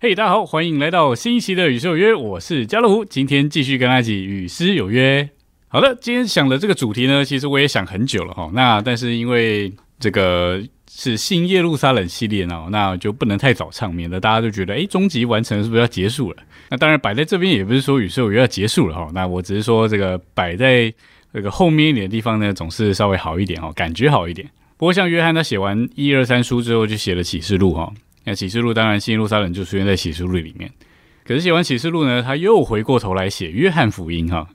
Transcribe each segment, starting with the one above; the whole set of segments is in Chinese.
嘿，大家好，欢迎来到新一期的《与诗有约》，我是家乐福，今天继续跟大家一起与诗有约。好的，今天想的这个主题呢，其实我也想很久了哈。那但是因为这个是新耶路撒冷系列呢，那就不能太早唱，免得大家都觉得哎，终极完成是不是要结束了？那当然摆在这边也不是说《与诗有约》要结束了哈。那我只是说这个摆在这个后面一点的地方呢，总是稍微好一点哦，感觉好一点。不过像约翰他写完一二三书之后，就写了启示录哈。那启示录当然新路撒冷就出现在启示录里面，可是写完启示录呢，他又回过头来写约翰福音哈，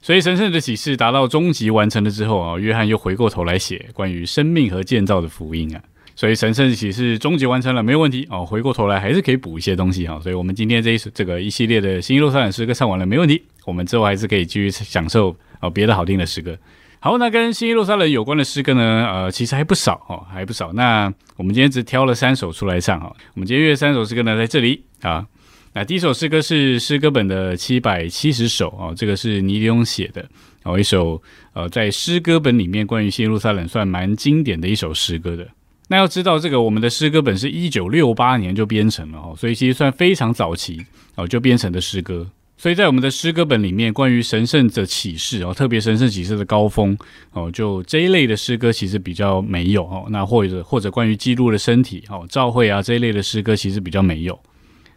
所以神圣的启示达到终极完成了之后啊，约翰又回过头来写关于生命和建造的福音啊，所以神圣的启示终极完成了没有问题哦，回过头来还是可以补一些东西哈，所以我们今天这一这个一系列的新耶路撒冷诗歌唱完了没问题，我们之后还是可以继续享受哦别的好听的诗歌。好，那跟新耶路撒冷有关的诗歌呢？呃，其实还不少哦，还不少。那我们今天只挑了三首出来唱哈。我们今天约三首诗歌呢，在这里啊。那第一首诗歌是诗歌本的七百七十首哦，这个是尼迪翁写的哦，一首呃，在诗歌本里面关于新耶路撒冷算蛮经典的一首诗歌的。那要知道，这个我们的诗歌本是一九六八年就编成了哦，所以其实算非常早期哦就编成的诗歌。所以在我们的诗歌本里面，关于神圣的启示哦，特别神圣启示的高峰哦，就这一类的诗歌其实比较没有哦。那或者或者关于基督的身体哦，召会啊这一类的诗歌其实比较没有。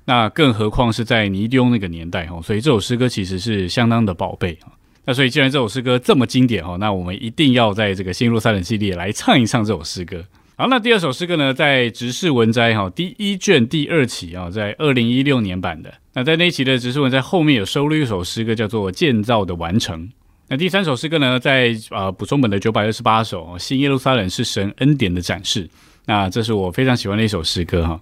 那更何况是在尼丢那个年代哦，所以这首诗歌其实是相当的宝贝。那所以既然这首诗歌这么经典哦，那我们一定要在这个新路三冷系列来唱一唱这首诗歌。好，那第二首诗歌呢，在《直视文摘》哈第一卷第二期啊，在二零一六年版的。那在那一期的《直视文摘》后面有收录一首诗歌，叫做《建造的完成》。那第三首诗歌呢，在啊补充本的九百二十八首，《新耶路撒冷是神恩典的展示》。那这是我非常喜欢的一首诗歌哈。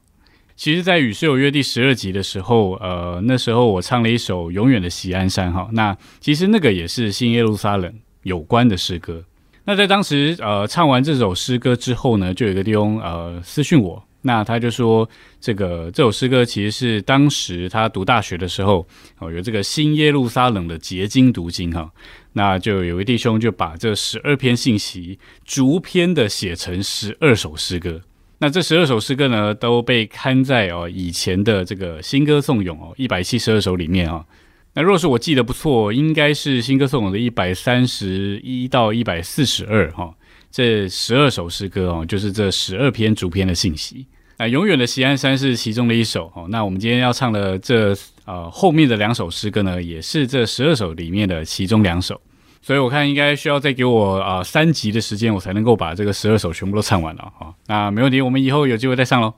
其实，在《与世有约》第十二集的时候，呃，那时候我唱了一首《永远的喜安山》哈。那其实那个也是新耶路撒冷有关的诗歌。那在当时，呃，唱完这首诗歌之后呢，就有一个弟兄呃私讯我，那他就说，这个这首诗歌其实是当时他读大学的时候，哦，有这个新耶路撒冷的结晶读经哈，那就有一弟兄就把这十二篇信息逐篇的写成十二首诗歌，那这十二首诗歌呢，都被刊在哦以前的这个新歌颂咏哦一百七十二首里面啊。那若是我记得不错，应该是新歌颂的一百三十一到一百四十二哈，这十二首诗歌哦，就是这十二篇主篇的信息。那永远的西安山是其中的一首哦。那我们今天要唱的这呃后面的两首诗歌呢，也是这十二首里面的其中两首。所以我看应该需要再给我啊三集的时间，我才能够把这个十二首全部都唱完了哈。那没问题，我们以后有机会再上喽。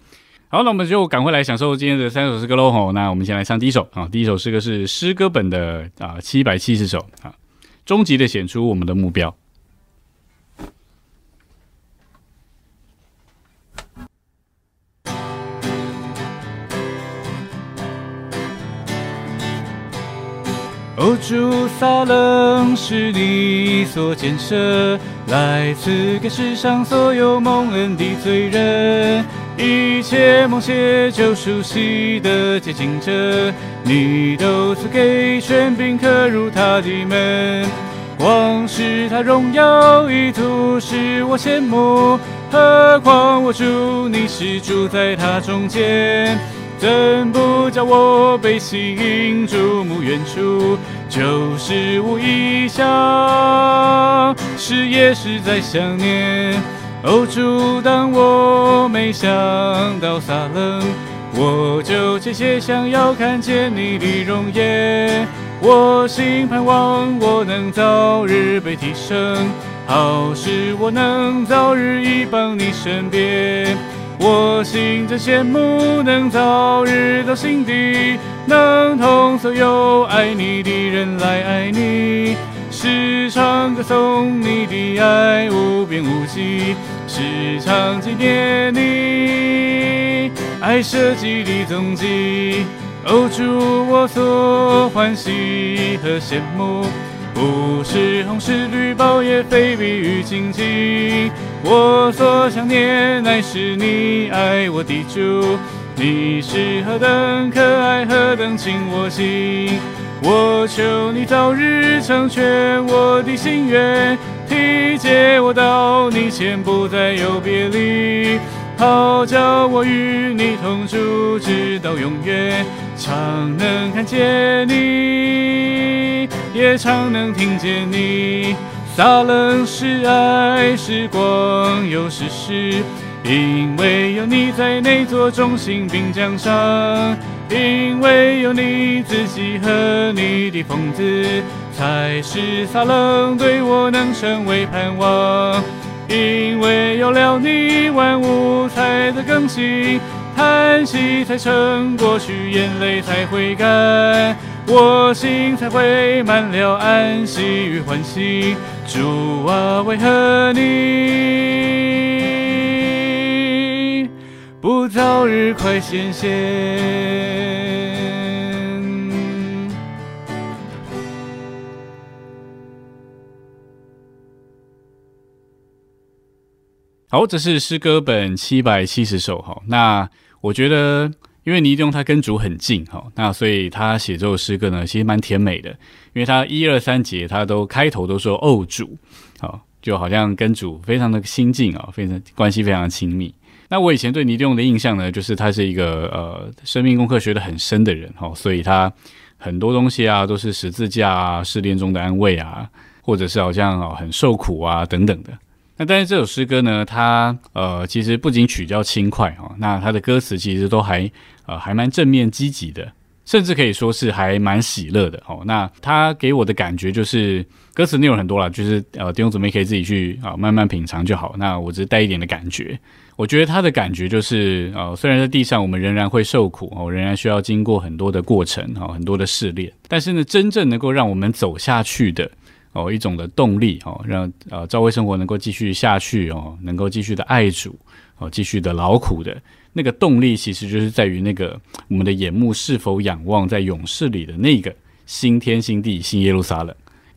好，那我们就赶快来享受今天的三首诗歌喽！吼，那我们先来唱第一首啊，第一首诗歌是诗歌本的啊七百七十首啊，终极的显出我们的目标。哦，主撒冷是你所建设，来自给世上所有蒙恩的罪人。一切梦写就熟悉的接近着，你都赐给玄冰，刻入他的门。光是他荣耀意图使我羡慕，何况我主你是住在他中间，怎不叫我被吸引注目远处？就是无意想，是也是在想念。哦，主，当我没想到撒冷，我就切切想要看见你的容颜。我心盼望我能早日被提升，好使我能早日依傍你身边。我心真羡慕能早日到心底，能同所有爱你的人来爱你。时常歌颂你的爱无边无际，时常纪念你爱设计的踪迹。哦，主，我所欢喜和羡慕，不是红是绿宝也非碧玉金金。我所想念乃是你爱我的主，你是何等可爱，何等亲我心。我求你早日成全我的心愿，体接我到你前，不再有别离。好叫我与你同住，直到永远。常能看见你，也常能听见你。撒冷是爱，是光，又是诗。因为有你在那座中心，并奖赏。因为有你自己和你的疯子，才是撒冷对我能成为盼望。因为有了你，万物才得更新，叹息才成过去，眼泪才会干，我心才会满了安息与欢喜。主啊，为何你不早日快显现？好，这是诗歌本七百七十首哈。那我觉得，因为倪东他跟主很近哈，那所以他写这首诗歌呢，其实蛮甜美的。因为他一二三节他都开头都说哦主，好，就好像跟主非常的亲近啊，非常关系非常的亲密。那我以前对倪东的印象呢，就是他是一个呃生命功课学的很深的人哈，所以他很多东西啊都是十字架啊、试炼中的安慰啊，或者是好像哦很受苦啊等等的。那但是这首诗歌呢，它呃其实不仅曲调轻快哦，那它的歌词其实都还呃还蛮正面积极的，甚至可以说是还蛮喜乐的哦。那他给我的感觉就是歌词内容很多了，就是呃弟兄姊妹可以自己去啊慢慢品尝就好。那我只是带一点的感觉，我觉得他的感觉就是呃虽然在地上我们仍然会受苦哦，仍然需要经过很多的过程哈，很多的试炼，但是呢，真正能够让我们走下去的。哦，一种的动力哦，让呃教会生活能够继续下去哦，能够继续的爱主哦，继续的劳苦的那个动力，其实就是在于那个我们的眼目是否仰望在勇士里的那个新天新地新耶路撒冷。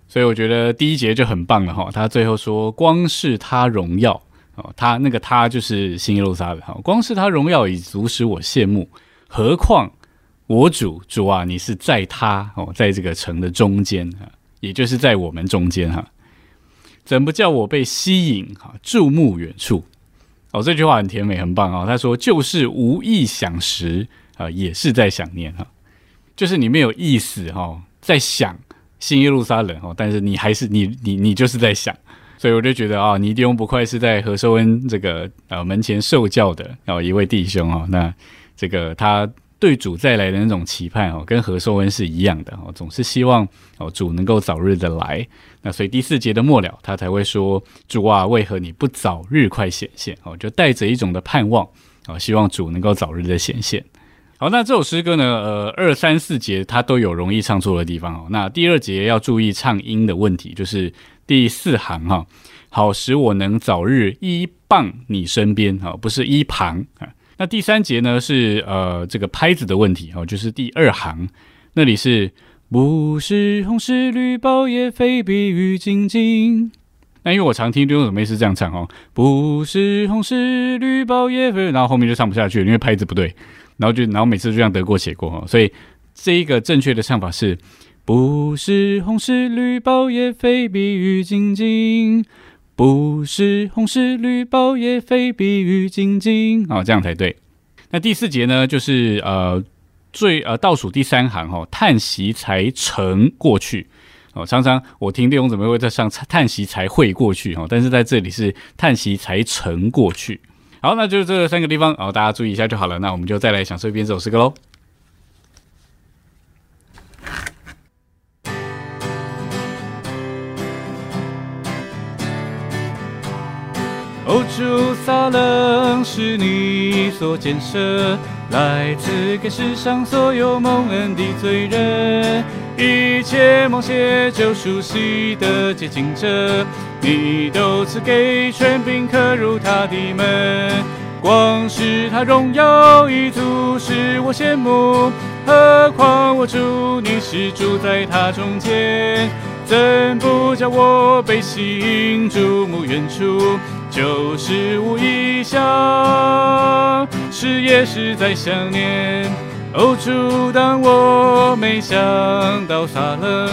所以我觉得第一节就很棒了哈，他最后说光是他荣耀哦，他那个他就是新耶路撒冷哈，光是他荣耀已足使我羡慕，何况我主主啊，你是在他哦，在这个城的中间啊。也就是在我们中间哈，怎不叫我被吸引哈？注目远处哦，这句话很甜美，很棒啊。他说就是无意想时啊，也是在想念哈，就是你没有意思哈，在想新耶路撒冷哦，但是你还是你你你就是在想，所以我就觉得啊，尼迪翁不愧是在何寿恩这个呃门前受教的哦一位弟兄哦，那这个他。对主再来的那种期盼哦，跟何寿恩是一样的哦，总是希望哦主能够早日的来。那所以第四节的末了，他才会说：“主啊，为何你不早日快显现？”哦，就带着一种的盼望哦，希望主能够早日的显现。好，那这首诗歌呢，呃，二三四节它都有容易唱错的地方哦。那第二节要注意唱音的问题，就是第四行哈，好使我能早日依傍你身边哈，不是依旁啊。那第三节呢是呃这个拍子的问题哦，就是第二行那里是不是红是绿宝也非碧玉晶晶。那因为我常听弟兄姊妹是这样唱哦，不是红是绿宝也非，然后后面就唱不下去，因为拍子不对，然后就然后每次就这样得过且过哈，所以这一个正确的唱法是不是红是绿宝也非碧玉晶晶。不是红是绿宝也非碧玉晶晶哦，这样才对。那第四节呢，就是呃最呃倒数第三行哈，叹息才成过去哦。常常我听弟兄怎么会在上叹息才会过去哈，但是在这里是叹息才成过去。好，那就这三个地方哦，大家注意一下就好了。那我们就再来享受一遍这首诗歌喽。哦，主撒冷是你所建设，来自给世上所有蒙恩的罪人，一切梦谢救赎喜的洁净者，你都赐给全柄，刻入他的门。光是他荣耀一足使我羡慕，何况我主你是住在他中间，怎不叫我被吸引注目远处？就是无意想，是也是在想念。哦，主，当我没想到撒冷，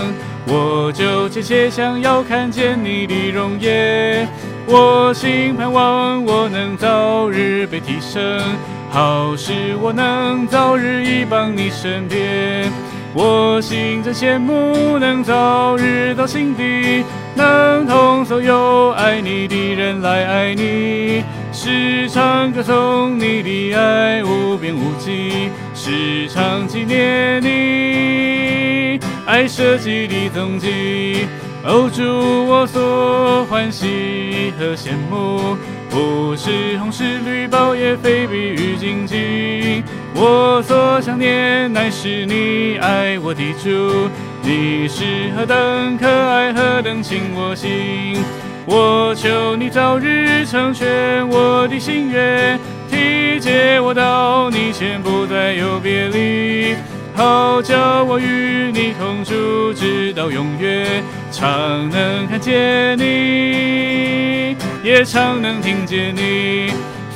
我就切切想要看见你的容颜。我心盼望我能早日被提升，好使我能早日依傍你身边。我心真羡慕能早日到心底，能同所有爱你的人来爱你，时常歌颂你的爱无边无际，时常纪念你爱设计的踪迹。哦，祝，我所欢喜和羡慕，不是红是绿，宝也非碧玉金金。我所想念，乃是你爱我的主。你是何等可爱，何等亲我心。我求你早日成全我的心愿，体接我到你前，不再有别离。好叫我与你同住，直到永远。常能看见你，也常能听见你。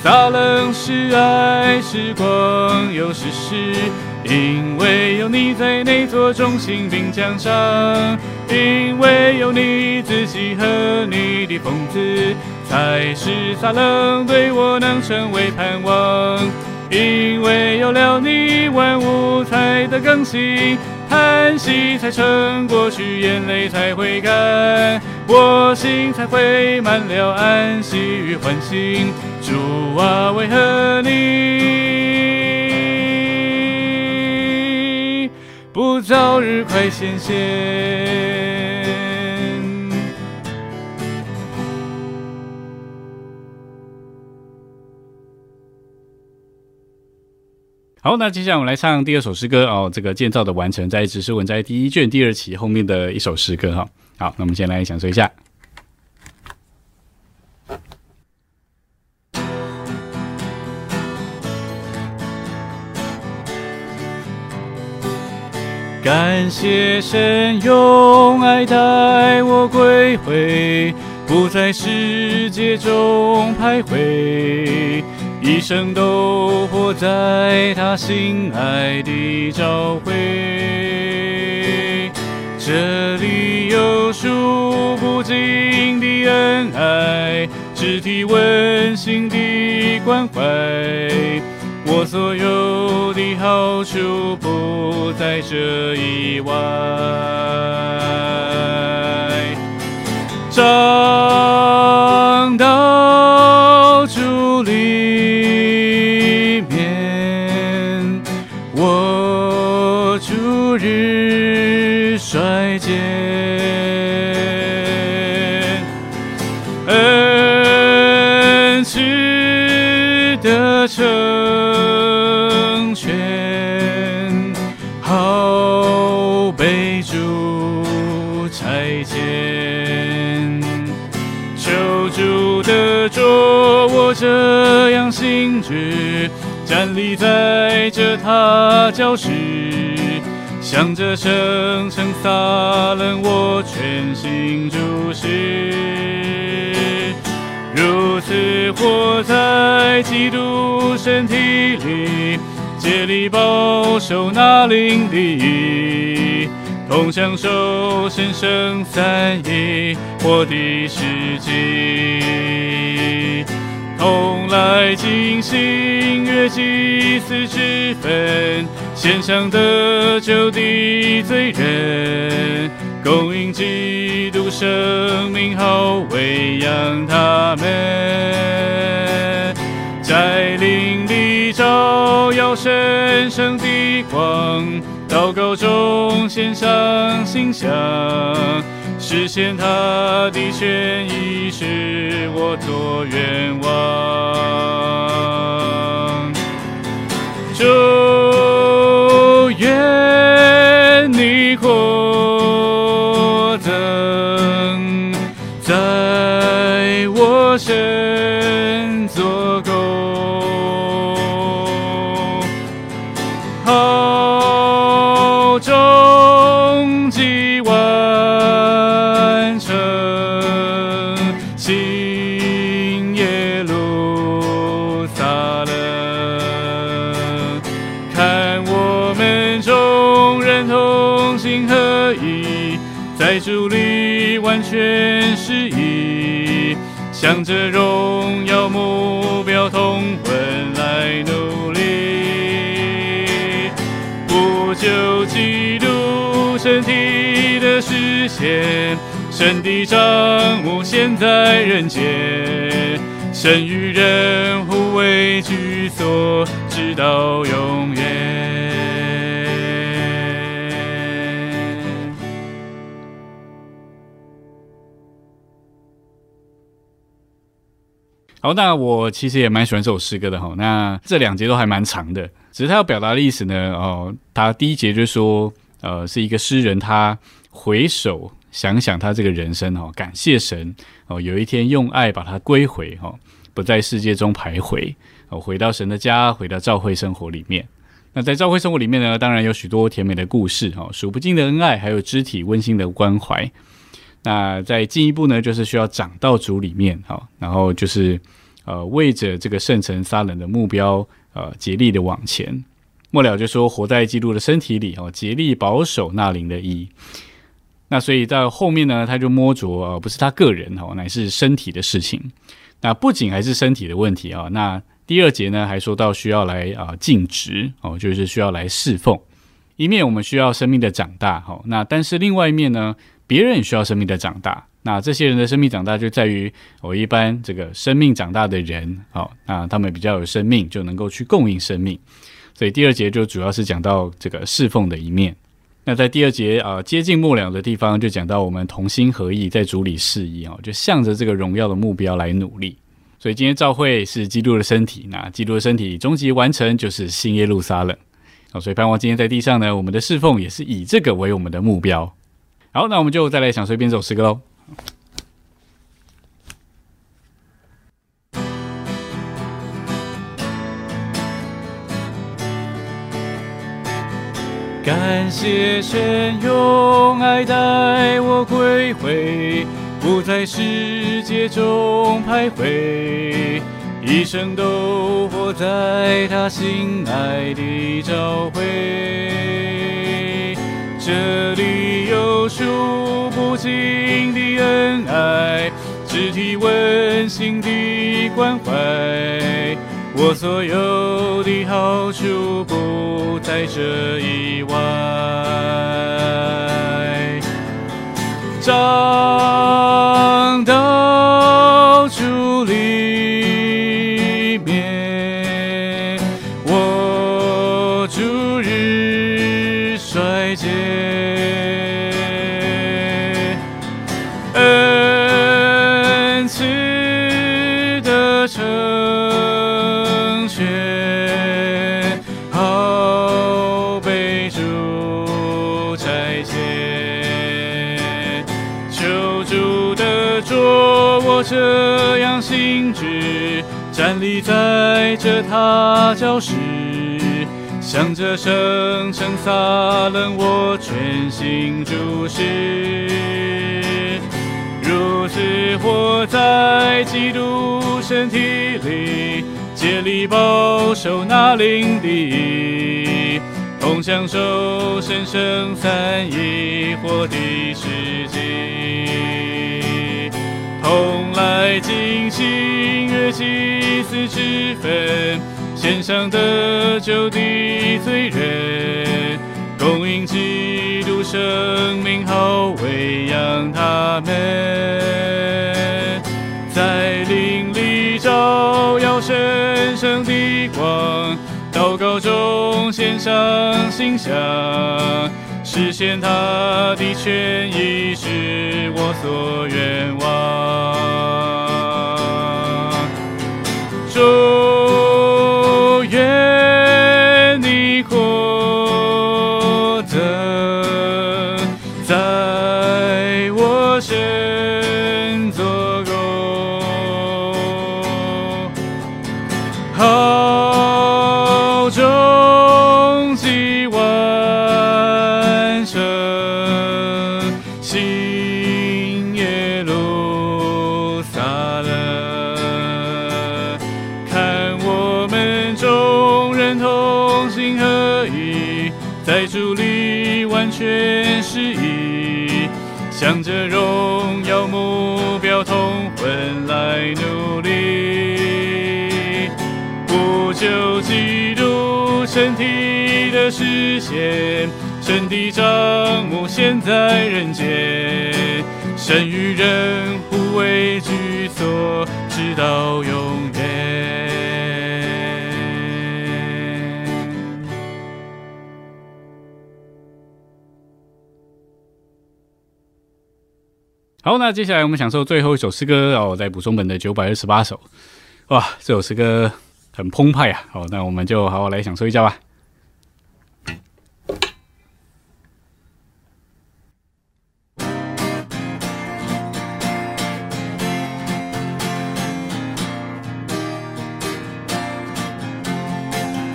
撒冷是爱，是光，又是诗。因为有你在那座中心并江上，因为有你自己和你的疯子，才是撒冷对我能成为盼望。因为有了你，万物才得更新，叹息才撑过去，眼泪才会干，我心才会满了安息与欢欣。主啊，为何你不早日快显现？好，那接下来我们来唱第二首诗歌哦。这个建造的完成，在《指示文摘》第一卷第二期后面的一首诗歌哈。好，那我们先来享受一下。感谢神用爱带我归回，不在世界中徘徊。一生都活在他心爱的召会，这里有数不尽的恩爱，肢体温馨的关怀，我所有的好处不在这以外。长大志，站立在这他教室。向着圣城撒冷，我全心注视。如此活在基督身体里，竭力保守那灵力，同享受神圣三一活的实际。同来进行月祭祀之分，献上得救的罪人，供应基督生命，好喂养他们，在灵里照耀神圣的光，祷告中献上馨香。实现他的权益是我做愿望，祝愿你获增，在我身全失意，向着荣耀目标同奔来努力，不求基督身体的实现，神的账目现在人间，神与人互为居所，直到永远。好，那我其实也蛮喜欢这首诗歌的哈。那这两节都还蛮长的，只是他要表达的意思呢，哦，他第一节就是说，呃，是一个诗人，他回首想想他这个人生哈，感谢神哦，有一天用爱把他归回哈，不在世界中徘徊哦，回到神的家，回到教会生活里面。那在教会生活里面呢，当然有许多甜美的故事哈，数不尽的恩爱，还有肢体温馨的关怀。那再进一步呢，就是需要长到主里面哈，然后就是呃为着这个圣城撒冷的目标呃竭力的往前。末了就说活在基督的身体里哦，竭力保守那灵的意。那所以到后面呢，他就摸着呃不是他个人哦，乃是身体的事情。那不仅还是身体的问题啊，那第二节呢还说到需要来啊尽职哦，就是需要来侍奉。一面我们需要生命的长大哈，那但是另外一面呢？别人也需要生命的长大，那这些人的生命长大就在于我一般这个生命长大的人，好，那他们比较有生命，就能够去供应生命。所以第二节就主要是讲到这个侍奉的一面。那在第二节啊接近末了的地方，就讲到我们同心合意在主里事宜啊，就向着这个荣耀的目标来努力。所以今天召会是基督的身体，那基督的身体终极完成就是新耶路撒冷。好，所以盼望今天在地上呢，我们的侍奉也是以这个为我们的目标。好，那我们就再来想随便这首诗歌喽。感谢神用爱带我归回，不在世界中徘徊，一生都活在他心爱的教会。这里有数不尽的恩爱，肢体温馨的关怀，我所有的好处不在这以外。长到主里面，我主日衰竭，向着圣城撒冷我全心注视。如是活在基督身体里，竭力保守那灵的，同享受神圣三一火的实际，同来进行乐祭祀之分，天上得救的罪人，供应基督生命，后喂养他们，在灵里照耀神圣的光，祷告中献上馨香，实现他的权益是我所愿望。主全是意，向着荣耀目标同魂来努力，不求基督身体的实现，神的账目现在人间，神与人互为居所，直到永好，那接下来我们享受最后一首诗歌哦，在补充本的九百二十八首，哇，这首诗歌很澎湃啊！好，那我们就好好来享受一下吧。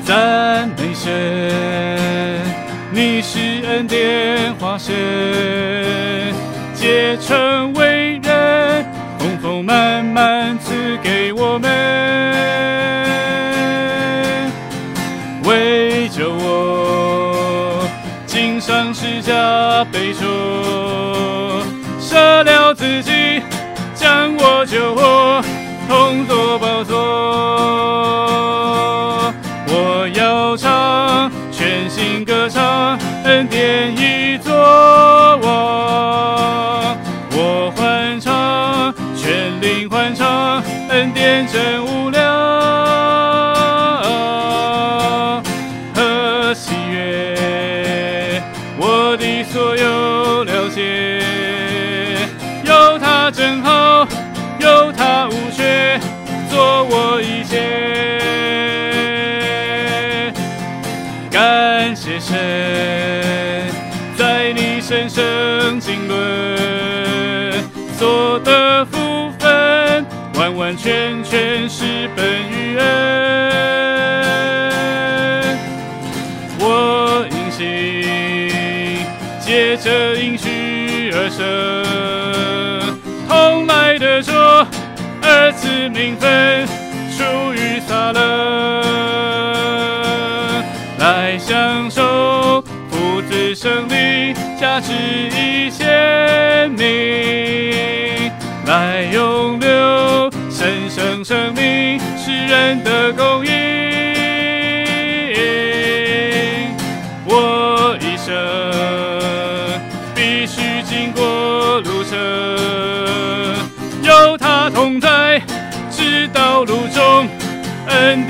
赞美神，你是恩典化身。成为人，丰丰满满赐给我们，为救我，经上十架悲受，舍了自己，将我救活，同坐宝座。我要唱，全心歌唱，恩典真无聊。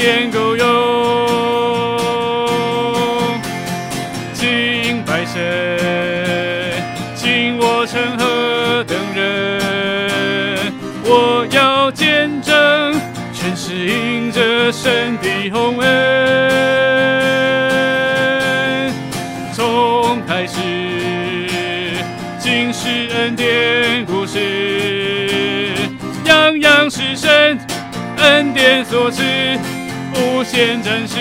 恩典够用，敬拜神，敬我成何等人，我要。见证，全是因着神的洪恩。从开始，尽是恩典故事，样样是神恩典所赐，无限展示。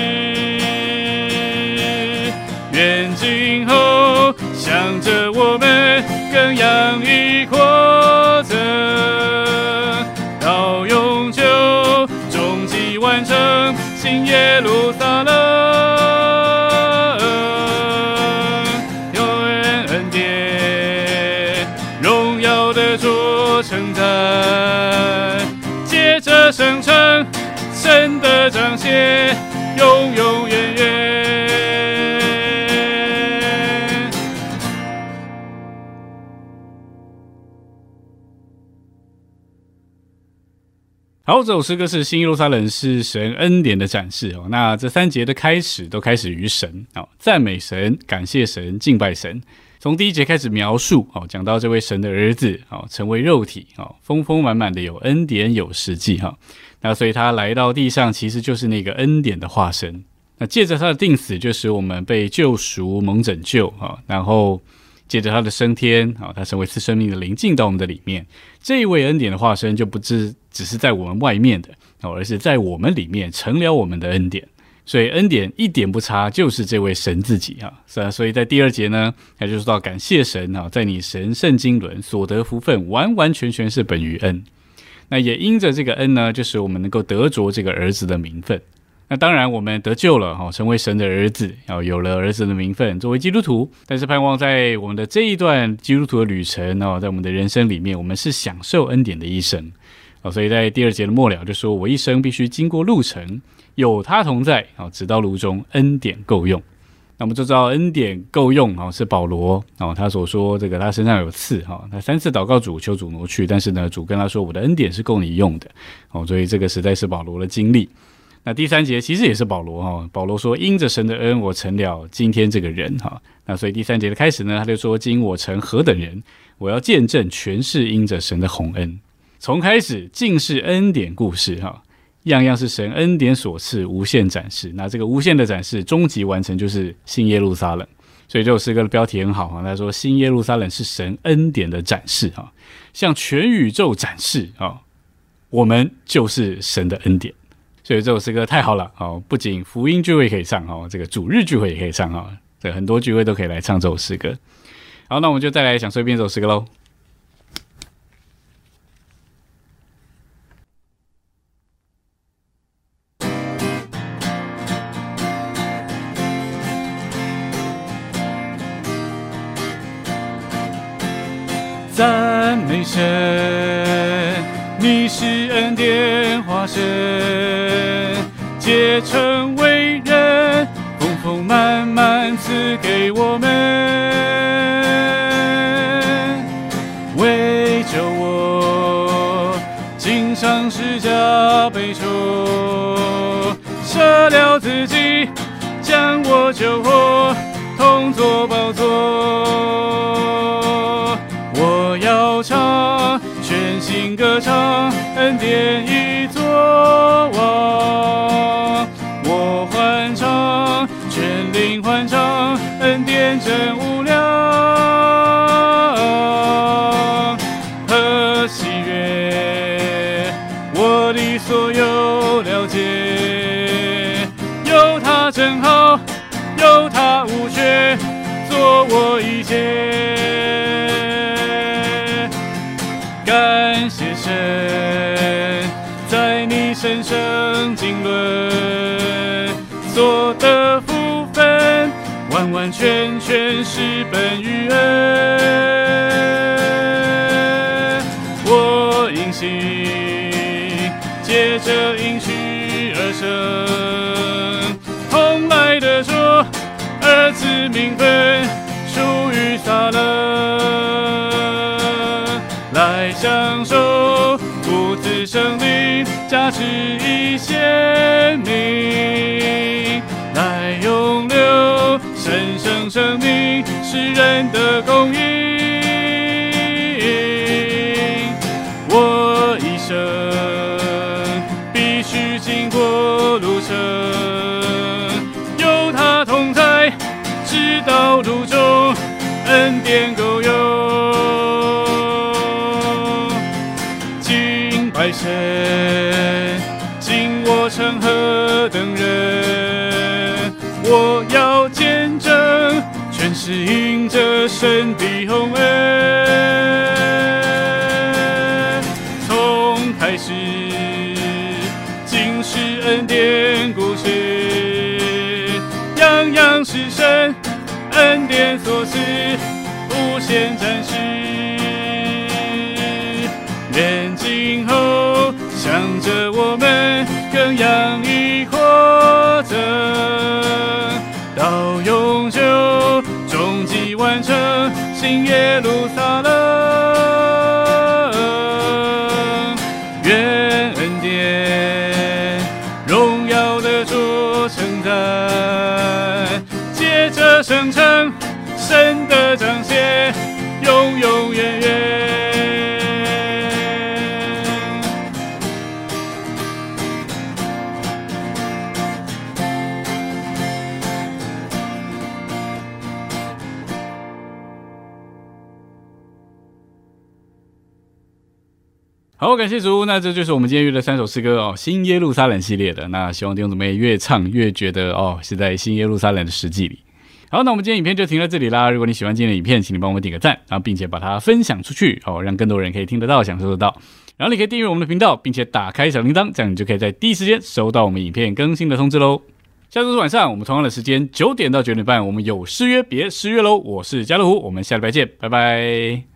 愿今后向着我们更洋溢扩增。到永久，终极完成，新耶路好，这首诗歌是新耶路撒冷，是神恩典的展示哦。那这三节的开始都开始于神哦，赞美神，感谢神，敬拜神。从第一节开始描述哦，讲到这位神的儿子哦，成为肉体哦，丰丰满满的有恩典有实际哈。那所以他来到地上，其实就是那个恩典的化身。那借着他的定死，就使我们被救赎、蒙拯救啊。然后。借着他的升天，啊，他成为次生命的灵进到我们的里面。这一位恩典的化身，就不知只是在我们外面的，哦，而是在我们里面成了我们的恩典。所以恩典一点不差，就是这位神自己啊，是啊。所以在第二节呢，他就说到感谢神啊，在你神圣经纶所得福分，完完全全是本于恩。那也因着这个恩呢，就是我们能够得着这个儿子的名分。那当然，我们得救了哈，成为神的儿子，要有了儿子的名分，作为基督徒。但是盼望在我们的这一段基督徒的旅程哦，在我们的人生里面，我们是享受恩典的一生啊。所以在第二节的末了就说：“我一生必须经过路程，有他同在啊，直到路中恩典够用。”那我们就知道恩典够用啊，是保罗啊，他所说这个他身上有刺哈，他三次祷告主求主挪去，但是呢，主跟他说：“我的恩典是够你用的。”哦，所以这个实在是保罗的经历。那第三节其实也是保罗哈，保罗说：“因着神的恩，我成了今天这个人。”哈，那所以第三节的开始呢，他就说：“今我成何等人，我要见证全是因着神的宏恩。”从开始尽是恩典故事哈，样样是神恩典所赐，无限展示。那这个无限的展示，终极完成就是新耶路撒冷。所以这首诗歌的标题很好哈，他说：“新耶路撒冷是神恩典的展示哈，向全宇宙展示啊，我们就是神的恩典。”所以这首诗歌太好了哦！不仅福音聚会可以唱哦，这个主日聚会也可以唱哦，这，很多聚会都可以来唱这首诗歌。好，那我们就再来享受一遍这首诗歌喽。赞美神，你是恩典化身。结成为人，丰丰满满赐给我们，为救我，经上十架悲仇，舍了自己，将我救活，同作宝座。歌唱，恩典已作王。我欢唱，全灵欢唱，恩典正。本于恩，我因信借着应许而生，同来的说二次名分属于撒勒，来享受父子生灵价值已显明，来永留。神圣生命是人的供应，我一生必须经过路程，有他同在，直到路中恩典够用，是因着身的洪恩，新耶路撒冷，愿恩典荣耀的主称赞，接着生成神的彰显，永永远远。好，感谢主。那这就是我们今天约的三首诗歌哦，《新耶路撒冷》系列的。那希望弟兄姊妹越唱越觉得哦，是在新耶路撒冷的实际里。好，那我们今天影片就停在这里啦。如果你喜欢今天的影片，请你帮我们点个赞，然后并且把它分享出去，哦，让更多人可以听得到、享受得到。然后你可以订阅我们的频道，并且打开小铃铛，这样你就可以在第一时间收到我们影片更新的通知喽。下周四晚上我们同样的时间九点到九点半，我们有失约别失约喽。我是家乐福，我们下礼拜见，拜拜。